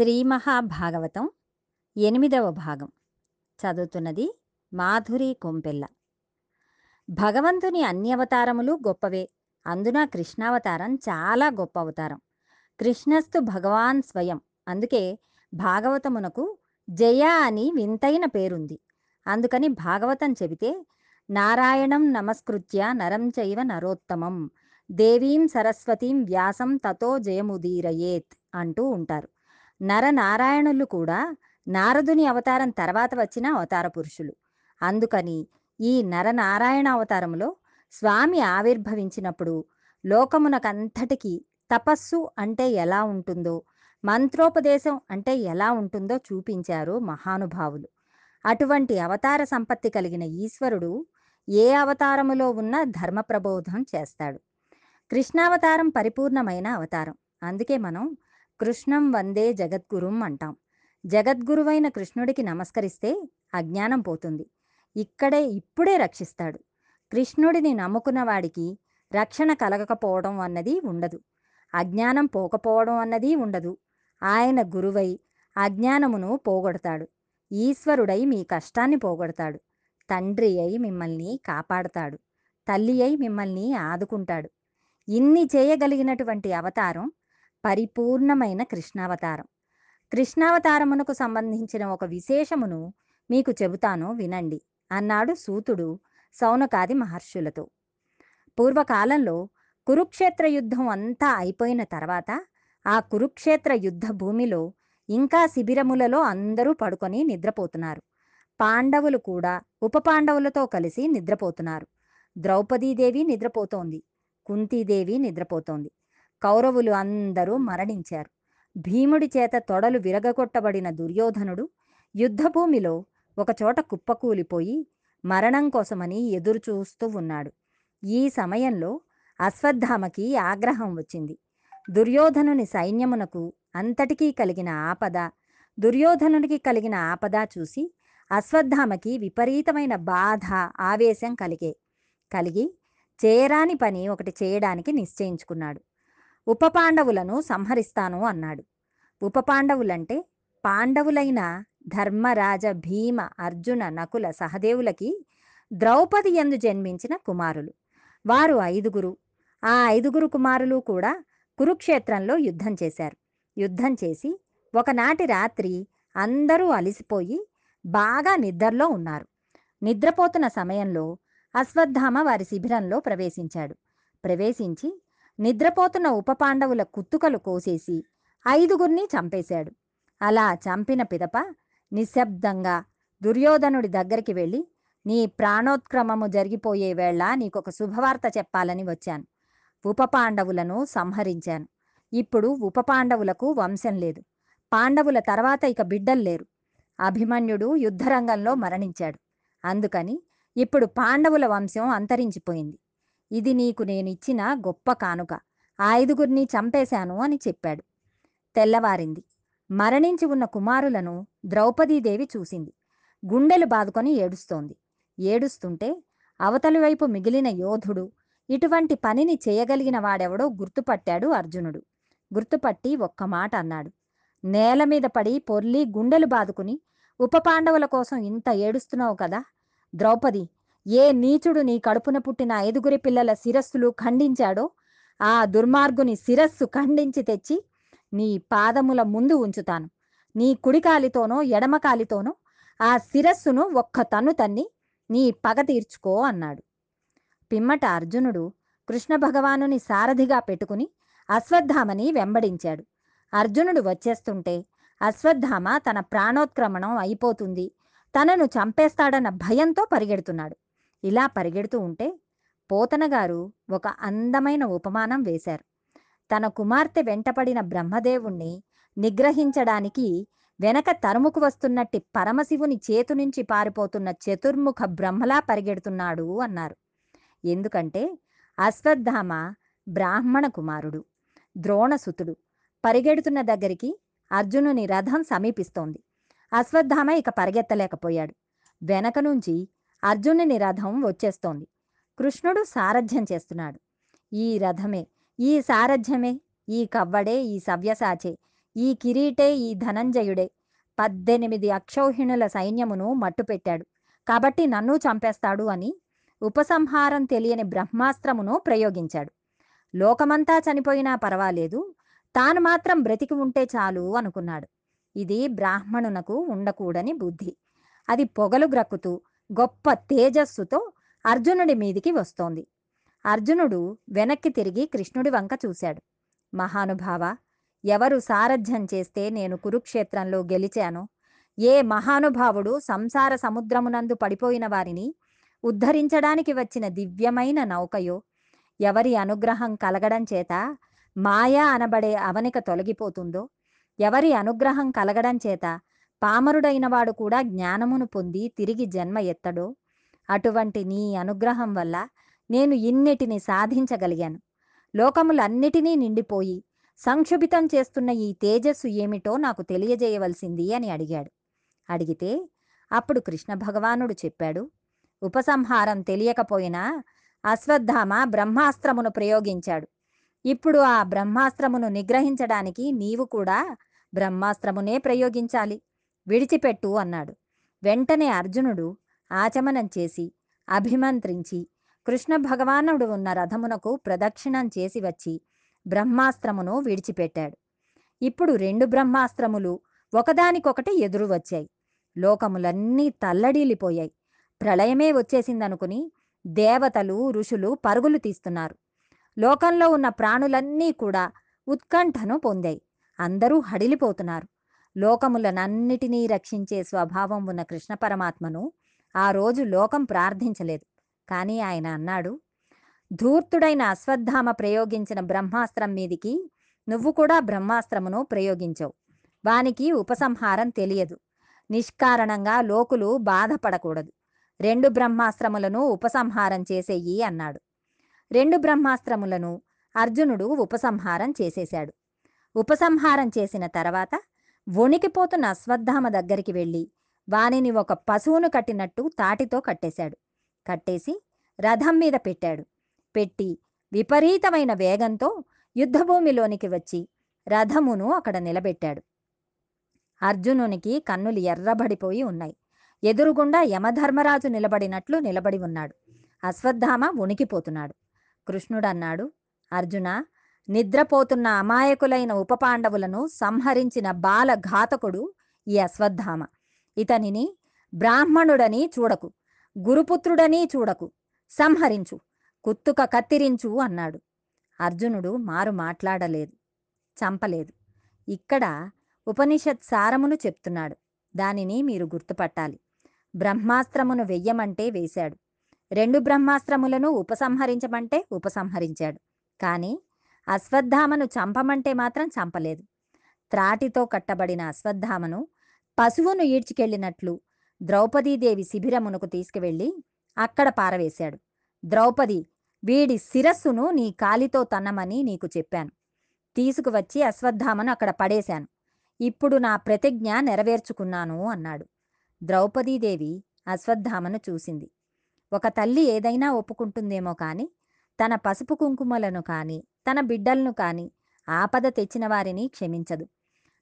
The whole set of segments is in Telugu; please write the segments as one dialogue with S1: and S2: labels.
S1: శ్రీ మహాభాగవతం ఎనిమిదవ భాగం. చదువుతున్నది మాధురి కొంపెల్ల. భగవంతుని అన్ని అవతారములు గొప్పవే. అందున కృష్ణావతారం చాలా గొప్ప అవతారం. కృష్ణస్తు భగవాన్ స్వయం. అందుకే భాగవతమునకు జయ అని వింతైన పేరుంది. అందుకని భాగవతం చెబితే నారాయణం నమస్కృత్య నరం చైవ నరోత్తమం. దేవీం సరస్వతీం వ్యాసం తతో జయముదీరయేత్ అంటూ ఉంటారు. నరనారాయణులు కూడా నారదుని అవతారం తర్వాత వచ్చిన అవతార పురుషులు. అందుకని ఈ నరనారాయణ అవతారంలో స్వామి ఆవిర్భవించినప్పుడు లోకమునకంతటికీ తపస్సు అంటే ఎలా ఉంటుందో మంత్రోపదేశం అంటే ఎలా ఉంటుందో చూపించారు మహానుభావులు. అటువంటి అవతార సంపత్తి కలిగిన ఈశ్వరుడు ఏ అవతారములో ఉన్న ధర్మ ప్రబోధం చేస్తాడు. కృష్ణావతారం పరిపూర్ణమైన అవతారం. అందుకే మనం కృష్ణం వందే జగద్గురుం అంటాం. జగద్గురువైన కృష్ణుడికి నమస్కరిస్తే అజ్ఞానం పోతుంది. ఇక్కడే ఇప్పుడే రక్షిస్తాడు. కృష్ణుడిని నమ్ముకున్న వాడికి రక్షణ కలగకపోవడం అన్నది ఉండదు. అజ్ఞానం పోకపోవడం అన్నది ఉండదు. ఆయన గురువై అజ్ఞానమును పోగొడతాడు. ఈశ్వరుడై మీ కష్టాన్ని పోగొడతాడు. తండ్రి అయి మిమ్మల్ని కాపాడతాడు. తల్లి అయి మిమ్మల్ని ఆదుకుంటాడు. ఇన్ని చేయగలిగినటువంటి అవతారం పరిపూర్ణమైన కృష్ణావతారం. కృష్ణావతారమునకు సంబంధించిన ఒక విశేషమును మీకు చెబుతాను వినండి. అన్నాడు సూతుడు సౌనకాది మహర్షులతో. పూర్వకాలంలో కురుక్షేత్ర యుద్ధం అంతా అయిపోయిన తర్వాత ఆ కురుక్షేత్ర యుద్ధ భూమిలో ఇంకా శిబిరములలో అందరూ పడుకొని నిద్రపోతున్నారు. పాండవులు కూడా ఉప పాండవులతో కలిసి నిద్రపోతున్నారు. ద్రౌపదీదేవి నిద్రపోతోంది. కుంతీదేవి నిద్రపోతోంది. కౌరవులు అందరూ మరణించారు. భీముడి చేత తొడలు విరగగొట్టబడిన దుర్యోధనుడు యుద్ధభూమిలో ఒకచోట కుప్పకూలిపోయి మరణం కోసమని ఎదురుచూస్తూ ఉన్నాడు. ఈ సమయంలో అశ్వత్థామకి ఆగ్రహం వచ్చింది. దుర్యోధనుని సైన్యమునకు అంతటికీ కలిగిన ఆపద దుర్యోధనునికి కలిగిన ఆపద చూసి అశ్వత్థామకి విపరీతమైన బాధ ఆవేశం కలిగే కలిగి చేయరాని పని ఒకటి చేయడానికి నిశ్చయించుకున్నాడు. ఉప పాండవులను సంహరిస్తాను అన్నాడు. ఉప పాండవులంటే పాండవులైన ధర్మరాజ భీమ అర్జున నకుల సహదేవులకి ద్రౌపది ఎందు జన్మించిన కుమారులు. వారు ఐదుగురు. ఆ ఐదుగురు కుమారులు కూడా కురుక్షేత్రంలో యుద్ధం చేశారు. యుద్ధం చేసి ఒకనాటి రాత్రి అందరూ అలిసిపోయి బాగా నిద్రలో ఉన్నారు. నిద్రపోతున్న సమయంలో అశ్వత్థామ వారి శిబిరంలో ప్రవేశించాడు. ప్రవేశించి నిద్రపోతున్న ఉప పాండవుల కుత్తుకలు కోసేసి ఐదుగురిని చంపేశాడు. అలా చంపిన పిదప నిశ్శబ్దంగా దుర్యోధనుడి దగ్గరికి వెళ్ళి నీ ప్రాణోత్క్రమము జరిగిపోయే వేళ నీకొక శుభవార్త చెప్పాలని వచ్చాను. ఉప పాండవులను సంహరించాను. ఇప్పుడు ఉప పాండవులకు వంశం లేదు. పాండవుల తర్వాత ఇక బిడ్డలు లేరు. అభిమన్యుడు యుద్ధరంగంలో మరణించాడు. అందుకని ఇప్పుడు పాండవుల వంశం అంతరించిపోయింది. ఇది నీకు నేనిచ్చిన గొప్ప కానుక. ఆ ఐదుగురిని చంపేశాను అని చెప్పాడు. తెల్లవారింది. మరణించి ఉన్న కుమారులను ద్రౌపదీదేవి చూసింది. గుండెలు బాదుకొని ఏడుస్తోంది. ఏడుస్తుంటే అవతలి వైపు మిగిలిన యోధుడు ఇటువంటి పనిని చేయగలిగిన వాడెవడో గుర్తుపట్టాడు అర్జునుడు. గుర్తుపట్టి ఒక్క మాట అన్నాడు. నేల మీద పడి పొర్లి గుండెలు బాదుకుని ఉప పాండవుల కోసం ఇంత ఏడుస్తున్నావు కదా! ద్రౌపది ఏ నీచుడు నీ కడుపున పుట్టిన ఐదుగురి పిల్లల శిరస్సులు ఖండించాడో ఆ దుర్మార్గుని శిరస్సు ఖండించి తెచ్చి నీ పాదముల ముందు ఉంచుతాను. నీ కుడికాలితోనో ఎడమకాలితోనో ఆ శిరస్సును ఒక్క తన్ను తన్ని నీ పగ తీర్చుకో అన్నాడు. పిమ్మట అర్జునుడు కృష్ణ భగవానుని సారథిగా పెట్టుకుని అశ్వత్థామని వెంబడించాడు. అర్జునుడు వచ్చేస్తుంటే అశ్వత్థామ తన ప్రాణోత్క్రమణం అయిపోతుంది. తనను చంపేస్తాడన్న భయంతో పరిగెడుతున్నాడు. ఇలా పరిగెడుతూ ఉంటే పోతనగారు ఒక అందమైన ఉపమానం వేశారు. తన కుమార్తె వెంటపడిన బ్రహ్మదేవుణ్ణి నిగ్రహించడానికి వెనక తరుముకు వస్తున్నట్టి పరమశివుని చేతు నుంచి పారిపోతున్న చతుర్ముఖ బ్రహ్మలా పరిగెడుతున్నాడు అన్నారు. ఎందుకంటే అశ్వత్థామ బ్రాహ్మణ కుమారుడు ద్రోణసుతుడు పరిగెడుతున్న దగ్గరికి అర్జునుని రథం సమీపిస్తోంది. అశ్వత్థామ ఇక పరిగెత్తలేకపోయాడు. వెనక నుంచి అర్జునుని రథం వచ్చేస్తోంది. కృష్ణుడు సారథ్యం చేస్తున్నాడు. ఈ రథమే ఈ సారథ్యమే ఈ కవ్వడే ఈ సవ్యసాచే ఈ కిరీటే ఈ ధనంజయుడే. పద్దెనిమిది అక్షౌహిణుల సైన్యమును మట్టుపెట్టాడు. కాబట్టి నన్ను చంపేస్తాడు అని ఉపసంహారం తెలియని బ్రహ్మాస్త్రమును ప్రయోగించాడు. లోకమంతా చనిపోయినా పర్వాలేదు. తాను మాత్రం బ్రతికి ఉంటే చాలు అనుకున్నాడు. ఇది బ్రాహ్మణునకు ఉండకూడని బుద్ధి. అది పొగలు గ్రక్కుతూ గొప్ప తేజస్సుతో అర్జునుడి మీదికి వస్తోంది. అర్జునుడు వెనక్కి తిరిగి కృష్ణుడి వంక చూశాడు. మహానుభావ ఎవరు సారథ్యం చేస్తే నేను కురుక్షేత్రంలో గెలిచానో? ఏ మహానుభావుడు సంసార సముద్రమునందు పడిపోయిన వారిని ఉద్ధరించడానికి వచ్చిన దివ్యమైన నౌకయో? ఎవరి అనుగ్రహం కలగడం చేత మాయా అనబడే అవనిక తొలగిపోతుందో? ఎవరి అనుగ్రహం కలగడం చేత పామరుడైన వాడు కూడా జ్ఞానమును పొంది తిరిగి జన్మ ఎత్తడో? అటువంటి నీ అనుగ్రహం వల్ల నేను ఇన్నిటిని సాధించగలిగాను. లోకములన్నిటినీ నిండిపోయి సంక్షుభితం చేస్తున్న ఈ తేజస్సు ఏమిటో నాకు తెలియజేయవలసింది అని అడిగాడు. అడిగితే అప్పుడు కృష్ణ భగవానుడు చెప్పాడు ఉపసంహారం తెలియకపోయినా అశ్వత్థామ బ్రహ్మాస్త్రమును ప్రయోగించాడు. ఇప్పుడు ఆ బ్రహ్మాస్త్రమును నిగ్రహించడానికి నీవు కూడా బ్రహ్మాస్త్రమునే ప్రయోగించాలి. విడిచిపెట్టు అన్నాడు. వెంటనే అర్జునుడు ఆచమనం చేసి అభిమంత్రించి కృష్ణ భగవానుడు ఉన్న రథమునకు ప్రదక్షిణం చేసి వచ్చి బ్రహ్మాస్త్రమును విడిచిపెట్టాడు. ఇప్పుడు రెండు బ్రహ్మాస్త్రములు ఒకదానికొకటి ఎదురు వచ్చాయి. లోకములన్నీ తల్లడీలిపోయాయి ప్రళయమే వచ్చేసిందనుకుని దేవతలు ఋషులు పరుగులు తీస్తున్నారు. లోకంలో ఉన్న ప్రాణులన్నీ కూడా ఉత్కంఠను పొందాయి. అందరూ హడిలిపోతున్నారు. లోకములనన్నిటినీ రక్షించే స్వభావం ఉన్న కృష్ణ పరమాత్మను ఆ రోజు లోకం ప్రార్థించలేదు. కానీ ఆయన అన్నాడు ధూర్తుడైన అశ్వత్థామ ప్రయోగించిన బ్రహ్మాస్త్రం మీదికి నువ్వు కూడా బ్రహ్మాస్త్రమును ప్రయోగించవు. వానికి ఉపసంహారం తెలియదు. నిష్కారణంగా లోకులు బాధపడకూడదు. రెండు బ్రహ్మాస్త్రములను ఉపసంహారం చేసేయి అన్నాడు. రెండు బ్రహ్మాస్త్రములను అర్జునుడు ఉపసంహారం చేసేశాడు. ఉపసంహారం చేసిన తర్వాత వణికిపోతున్న అశ్వత్థామ దగ్గరికి వెళ్ళి వానిని ఒక పశువును కట్టినట్టు తాటితో కట్టేశాడు. కట్టేసి రథం మీద పెట్టాడు. పెట్టి విపరీతమైన వేగంతో యుద్ధభూమిలోనికి వచ్చి రథమును అక్కడ నిలబెట్టాడు. అర్జునునికి కన్నులు ఎర్రబడిపోయి ఉన్నాయి. ఎదురుగుండా యమధర్మరాజు నిలబడినట్లు నిలబడి ఉన్నాడు. అశ్వత్థామ వణికిపోతున్నాడు. కృష్ణుడన్నాడు అర్జున నిద్రపోతున్న అమాయకులైన ఉపపాండవులను సంహరించిన బాల ఘాతకుడు ఈ అశ్వత్థామ. ఇతనిని బ్రాహ్మణుడని చూడకు గురుపుత్రుడని చూడకు సంహరించు కుత్తుక కత్తిరించు అన్నాడు. అర్జునుడు మారు మాట్లాడలేదు చంపలేదు. ఇక్కడ ఉపనిషత్ సారమును చెప్తున్నాడు. దానిని మీరు గుర్తుపట్టాలి. బ్రహ్మాస్త్రమును వెయ్యమంటే వేశాడు. రెండు బ్రహ్మాస్త్రములను ఉపసంహరించమంటే ఉపసంహరించాడు. కానీ అశ్వత్థామను చంపమంటే మాత్రం చంపలేదు. త్రాటితో కట్టబడిన అశ్వత్థామను పశువును ఈడ్చికెళ్ళినట్లు ద్రౌపదీదేవి శిబిరమునకు తీసుకువెళ్ళి అక్కడ పారవేశాడు. ద్రౌపది వీడి శిరస్సును నీ కాలితో తన్నమని నీకు చెప్పాను. తీసుకువచ్చి అశ్వత్థామను అక్కడ పడేశాను. ఇప్పుడు నా ప్రతిజ్ఞ నెరవేర్చుకున్నాను అన్నాడు. ద్రౌపదీదేవి అశ్వత్థామను చూసింది. ఒక తల్లి ఏదైనా ఒప్పుకుంటుందేమో కాని తన పసుపు కుంకుమలను కాని తన బిడ్డలను కాని ఆపద తెచ్చిన వారిని క్షమించదు.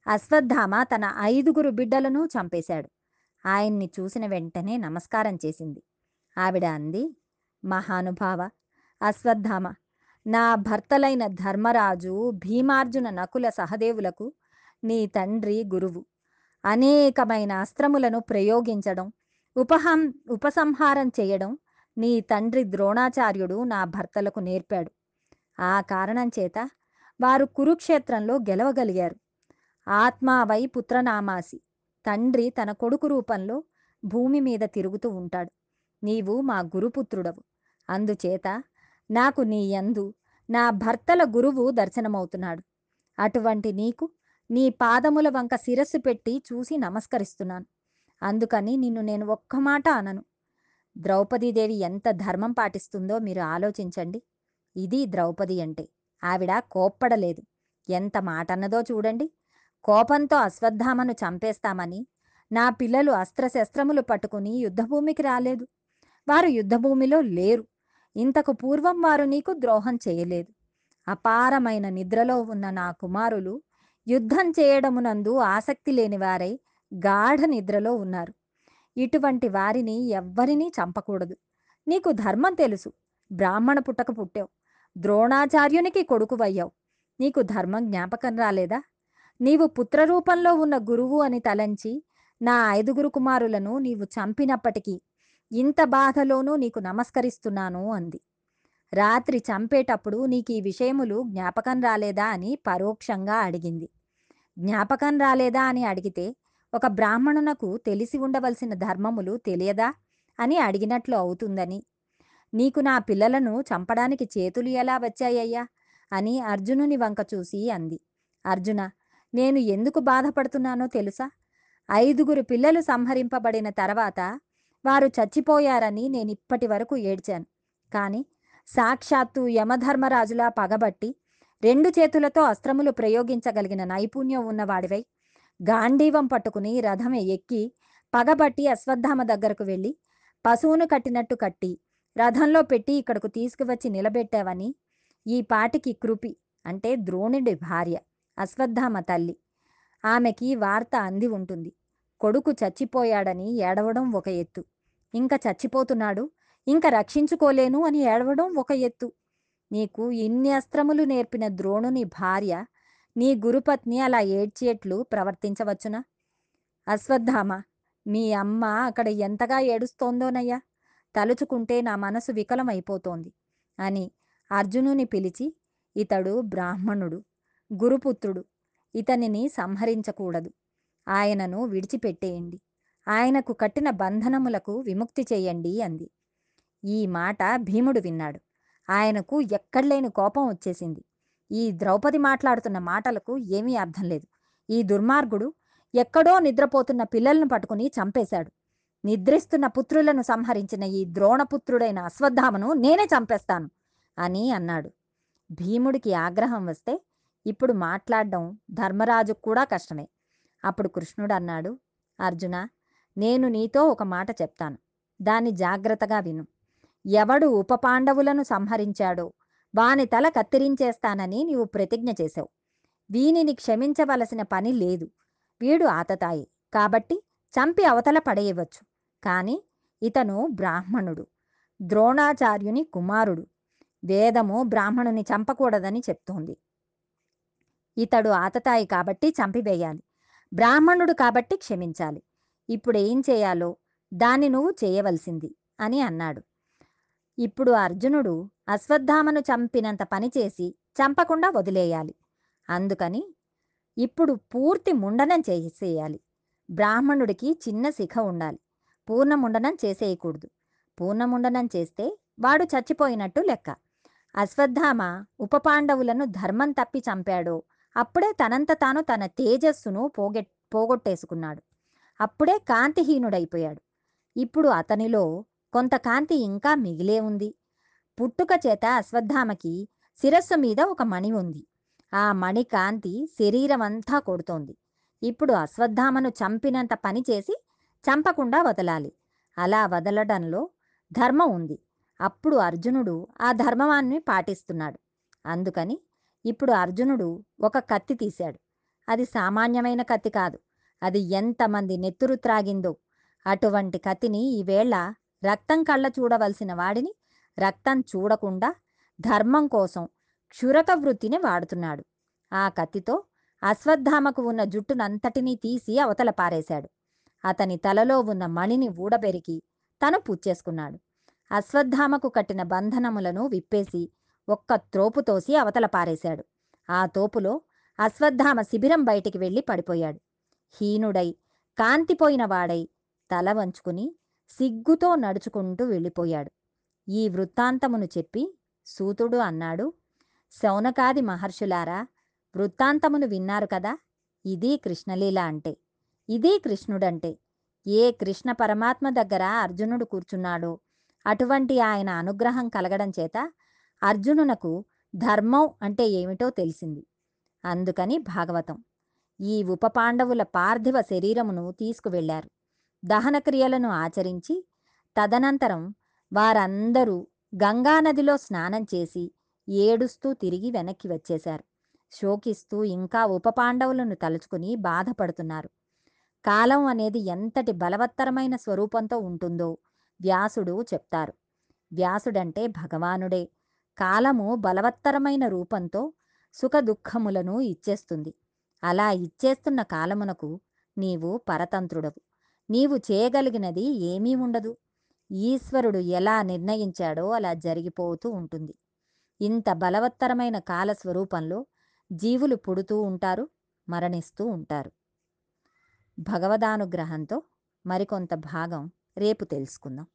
S1: అశ్వత్థామ తన ఐదుగురు బిడ్డలను చంపేశాడు. ఆయన్ని చూసిన వెంటనే నమస్కారం చేసింది. ఆవిడ అంది మహానుభావ అశ్వత్థామ నా భర్తలైన ధర్మరాజు భీమార్జున నకుల సహదేవులకు నీ తండ్రి గురువు. అనేకమైన అస్త్రములను ప్రయోగించడం ఉపహం ఉపసంహారం చేయడం నీ తండ్రి ద్రోణాచార్యుడు నా భర్తలకు నేర్పాడు. ఆ కారణం చేత వారు కురుక్షేత్రంలో గెలవగలిగారు. ఆత్మావై పుత్రనామాసి. తండ్రి తన కొడుకు రూపంలో భూమి మీద తిరుగుతూ ఉంటాడు. నీవు మా గురుపుత్రుడవు. అందుచేత నాకు నీ యందు నా భర్తల గురువు దర్శనమవుతున్నాడు. అటువంటి నీకు నీ పాదముల వంక శిరస్సు పెట్టి చూసి నమస్కరిస్తున్నాను. అందుకని నిన్ను నేను ఒక్క మాట అనను. ద్రౌపదీదేవి ఎంత ధర్మం పాటిస్తుందో మీరు ఆలోచించండి. ఇది ద్రౌపది అంటే. ఆవిడ కోప్పడలేదు. ఎంత మాట అన్నదో చూడండి. కోపంతో అశ్వత్థామను చంపేస్తామని నా పిల్లలు అస్త్రశస్త్రములు పట్టుకుని యుద్ధభూమికి రాలేదు. వారు యుద్ధభూమిలో లేరు. ఇంతకు పూర్వం వారు నీకు ద్రోహం చేయలేదు. అపారమైన నిద్రలో ఉన్న నా కుమారులు యుద్ధం చేయడమునందు ఆసక్తి లేని వారై గాఢ నిద్రలో ఉన్నారు. ఇటువంటి వారిని ఎవ్వరినీ చంపకూడదు. నీకు ధర్మం తెలుసు. బ్రాహ్మణ పుట్టక పుట్టావు. ద్రోణాచార్యునికి కొడుకువయ్యావు నీకు ధర్మం జ్ఞాపకం రాలేదా? నీవు పుత్రరూపంలో ఉన్న గురువు అని తలంచి నా ఐదుగురు కుమారులను నీవు చంపినప్పటికీ ఇంత బాధలోనూ నీకు నమస్కరిస్తున్నాను అంది. రాత్రి చంపేటప్పుడు నీకు ఈ విషయములు జ్ఞాపకం రాలేదా అని పరోక్షంగా అడిగింది. జ్ఞాపకం రాలేదా అని అడిగితే ఒక బ్రాహ్మణునకు తెలిసి ఉండవలసిన ధర్మములు తెలియదా? అని అడిగినట్లు అవుతుందని. నీకు నా పిల్లలను చంపడానికి చేతులు ఎలా వచ్చాయ్యా అని అర్జునుని వంక చూసి అంది. అర్జున నేను ఎందుకు బాధపడుతున్నానో తెలుసా? ఐదుగురు పిల్లలు సంహరింపబడిన తర్వాత వారు చచ్చిపోయారని నేను ఇప్పటి వరకు ఏడ్చాను. కానీ సాక్షాత్తు యమధర్మరాజులా పగబట్టి రెండు చేతులతో అస్త్రములు ప్రయోగించగలిగిన నైపుణ్యం ఉన్నవాడివై గాంధీవం పట్టుకుని రథం ఎక్కి పగబట్టి అశ్వత్థామ దగ్గరకు వెళ్ళి పశువును కట్టినట్టు కట్టి రథంలో పెట్టి ఇక్కడకు తీసుకువచ్చి నిలబెట్టావని ఈ పాటికి కృపి అంటే ద్రోణుడి భార్య అశ్వత్థామ తల్లి. ఆమెకి వార్త అంది ఉంటుంది. కొడుకు చచ్చిపోయాడని ఏడవడం ఒక ఎత్తు. ఇంకా చచ్చిపోతున్నాడు ఇంకా రక్షించుకోలేను అని ఏడవడం ఒక ఎత్తు. నీకు ఇన్ని అస్త్రములు నేర్పిన ద్రోణుని భార్య నీ గురుపత్ని అలా ఏడ్చేట్లు ప్రవర్తించవచ్చునా? అశ్వత్థామ మీ అమ్మ అక్కడ ఎంతగా ఏడుస్తోందోనయ్యా? తలుచుకుంటే నా మనసు వికలమైపోతోంది అని అర్జునుని పిలిచి ఇతడు బ్రాహ్మణుడు గురుపుత్రుడు ఇతనిని సంహరించకూడదు. ఆయనను విడిచిపెట్టేయండి. ఆయనకు కట్టిన బంధనములకు విముక్తి చేయండి అంది. ఈ మాట భీముడు విన్నాడు. ఆయనకు ఎక్కడలేని కోపం వచ్చేసింది. ఈ ద్రౌపది మాట్లాడుతున్న మాటలకు ఏమీ అర్థం లేదు. ఈ దుర్మార్గుడు ఎక్కడో నిద్రపోతున్న పిల్లలను పట్టుకుని చంపేశాడు. నిద్రిస్తున్న పుత్రులను సంహరించిన ఈ ద్రోణపుత్రుడైన అశ్వత్థామను నేనే చంపేస్తాను అని అన్నాడు. భీముడికి ఆగ్రహం వస్తే ఇప్పుడు మాట్లాడడం ధర్మరాజుకు కూడా కష్టమే. అప్పుడు కృష్ణుడు అన్నాడు అర్జున నేను నీతో ఒక మాట చెప్తాను. దాన్ని జాగ్రత్తగా విను. ఎవడు ఉపపాండవులను సంహరించాడో వాని తల కత్తిరించేస్తానని నీవు ప్రతిజ్ఞ చేశావు. వీనిని క్షమించవలసిన పని లేదు. వీడు ఆతతాయి. కాబట్టి చంపి అవతల పడేయవచ్చు. కానీ ఇతను బ్రాహ్మణుడు. ద్రోణాచార్యుని కుమారుడు. వేదము బ్రాహ్మణుని చంపకూడదని చెప్తోంది. ఇతడు ఆతతాయి కాబట్టి చంపివేయాలి. బ్రాహ్మణుడు కాబట్టి క్షమించాలి. ఇప్పుడు ఏం చేయాలో దాన్ని నువ్వు చేయవలసింది అని అన్నాడు. ఇప్పుడు అర్జునుడు అశ్వత్థామను చంపినంత పనిచేసి చంపకుండా వదిలేయాలి. అందుకని ఇప్పుడు పూర్తి ముండనం చేసేయాలి. బ్రాహ్మణుడికి చిన్న శిఖ ఉండాలి. పూర్ణముండనం చేసేయకూడదు. పూర్ణముండనం చేస్తే వాడు చచ్చిపోయినట్టు లెక్క. అశ్వత్థామ ఉపపాండవులను ధర్మం తప్పి చంపాడో అప్పుడే తనంత తాను తన తేజస్సును పోగె పోగొట్టేసుకున్నాడు. అప్పుడే కాంతిహీనుడైపోయాడు. ఇప్పుడు అతనిలో కొంత కాంతి ఇంకా మిగిలే ఉంది. పుట్టుక చేత అశ్వత్థామకి శిరస్సు మీద ఒక మణి ఉంది. ఆ మణి కాంతి శరీరమంతా కొడుతోంది. ఇప్పుడు అశ్వత్థామను చంపినంత పని చేసి చంపకుండా వదలాలి. అలా వదలడంలో ధర్మం ఉంది. అప్పుడు అర్జునుడు ఆ ధర్మవాన్ని పాటిస్తున్నాడు. అందుకని ఇప్పుడు అర్జునుడు ఒక కత్తి తీశాడు. అది సామాన్యమైన కత్తి కాదు. అది ఎంతమంది నెత్తురు త్రాగిందో అటువంటి కత్తిని ఈవేళ రక్తం కళ్ళ చూడవలసిన వాడిని రక్తం చూడకుండా ధర్మం కోసం క్షురక వృత్తిని వాడుతున్నాడు. ఆ కత్తితో అశ్వత్థామకు ఉన్న జుట్టునంతటినీ తీసి అవతల పారేశాడు. అతని తలలో ఉన్న మణిని ఊడబెరికి తను పుచ్చేసుకున్నాడు. అశ్వత్థామకు కట్టిన బంధనములను విప్పేసి ఒక్క త్రోపు తోసి అవతల పారేశాడు. ఆ తోపులో అశ్వత్థామ శిబిరం బయటికి వెళ్ళి పడిపోయాడు. హీనుడై కాంతిపోయిన వాడై తల వంచుకుని సిగ్గుతో నడుచుకుంటూ వెళ్ళిపోయాడు. ఈ వృత్తాంతమును చెప్పి సూతుడు అన్నాడు శౌనకాది మహర్షులారా వృత్తాంతమును విన్నారు కదా? ఇది కృష్ణలీల అంటే. ఇది కృష్ణుడంటే. ఏ కృష్ణ పరమాత్మ దగ్గర అర్జునుడు కూర్చున్నాడో అటువంటి ఆయన అనుగ్రహం కలగడం చేత అర్జునునకు ధర్మం అంటే ఏమిటో తెలిసింది. అందుకని భాగవతం. ఈ ఉపపాండవుల పార్థివ శరీరమును తీసుకువెళ్ళారు దహన క్రియలను ఆచరించి తదనంతరం వారందరూ గంగానదిలో స్నానం చేసి ఏడుస్తూ తిరిగి వెనక్కి వచ్చేశారు. శోకిస్తూ ఇంకా ఉపపాండవులను తలుచుకుని బాధపడుతున్నారు. కాలం అనేది ఎంతటి బలవత్తరమైన స్వరూపంతో ఉంటుందో వ్యాసుడు చెప్తారు. వ్యాసుడంటే భగవానుడే. కాలము బలవత్తరమైన రూపంతో సుఖ దుఃఖములను ఇచ్చేస్తుంది. అలా ఇచ్చేస్తున్న కాలమునకు నీవు పరతంత్రుడవు. నీవు చేయగలిగినది ఏమీ ఉండదు. ఈశ్వరుడు ఎలా నిర్ణయించాడో అలా జరిగిపోతూ ఉంటుంది. ఇంత బలవత్తరమైన కాల స్వరూపంలో జీవులు పుడుతూ ఉంటారు మరణిస్తూ ఉంటారు. భగవదానుగ్రహంతో మరికొంత భాగం రేపు తెలుసుకుందాం.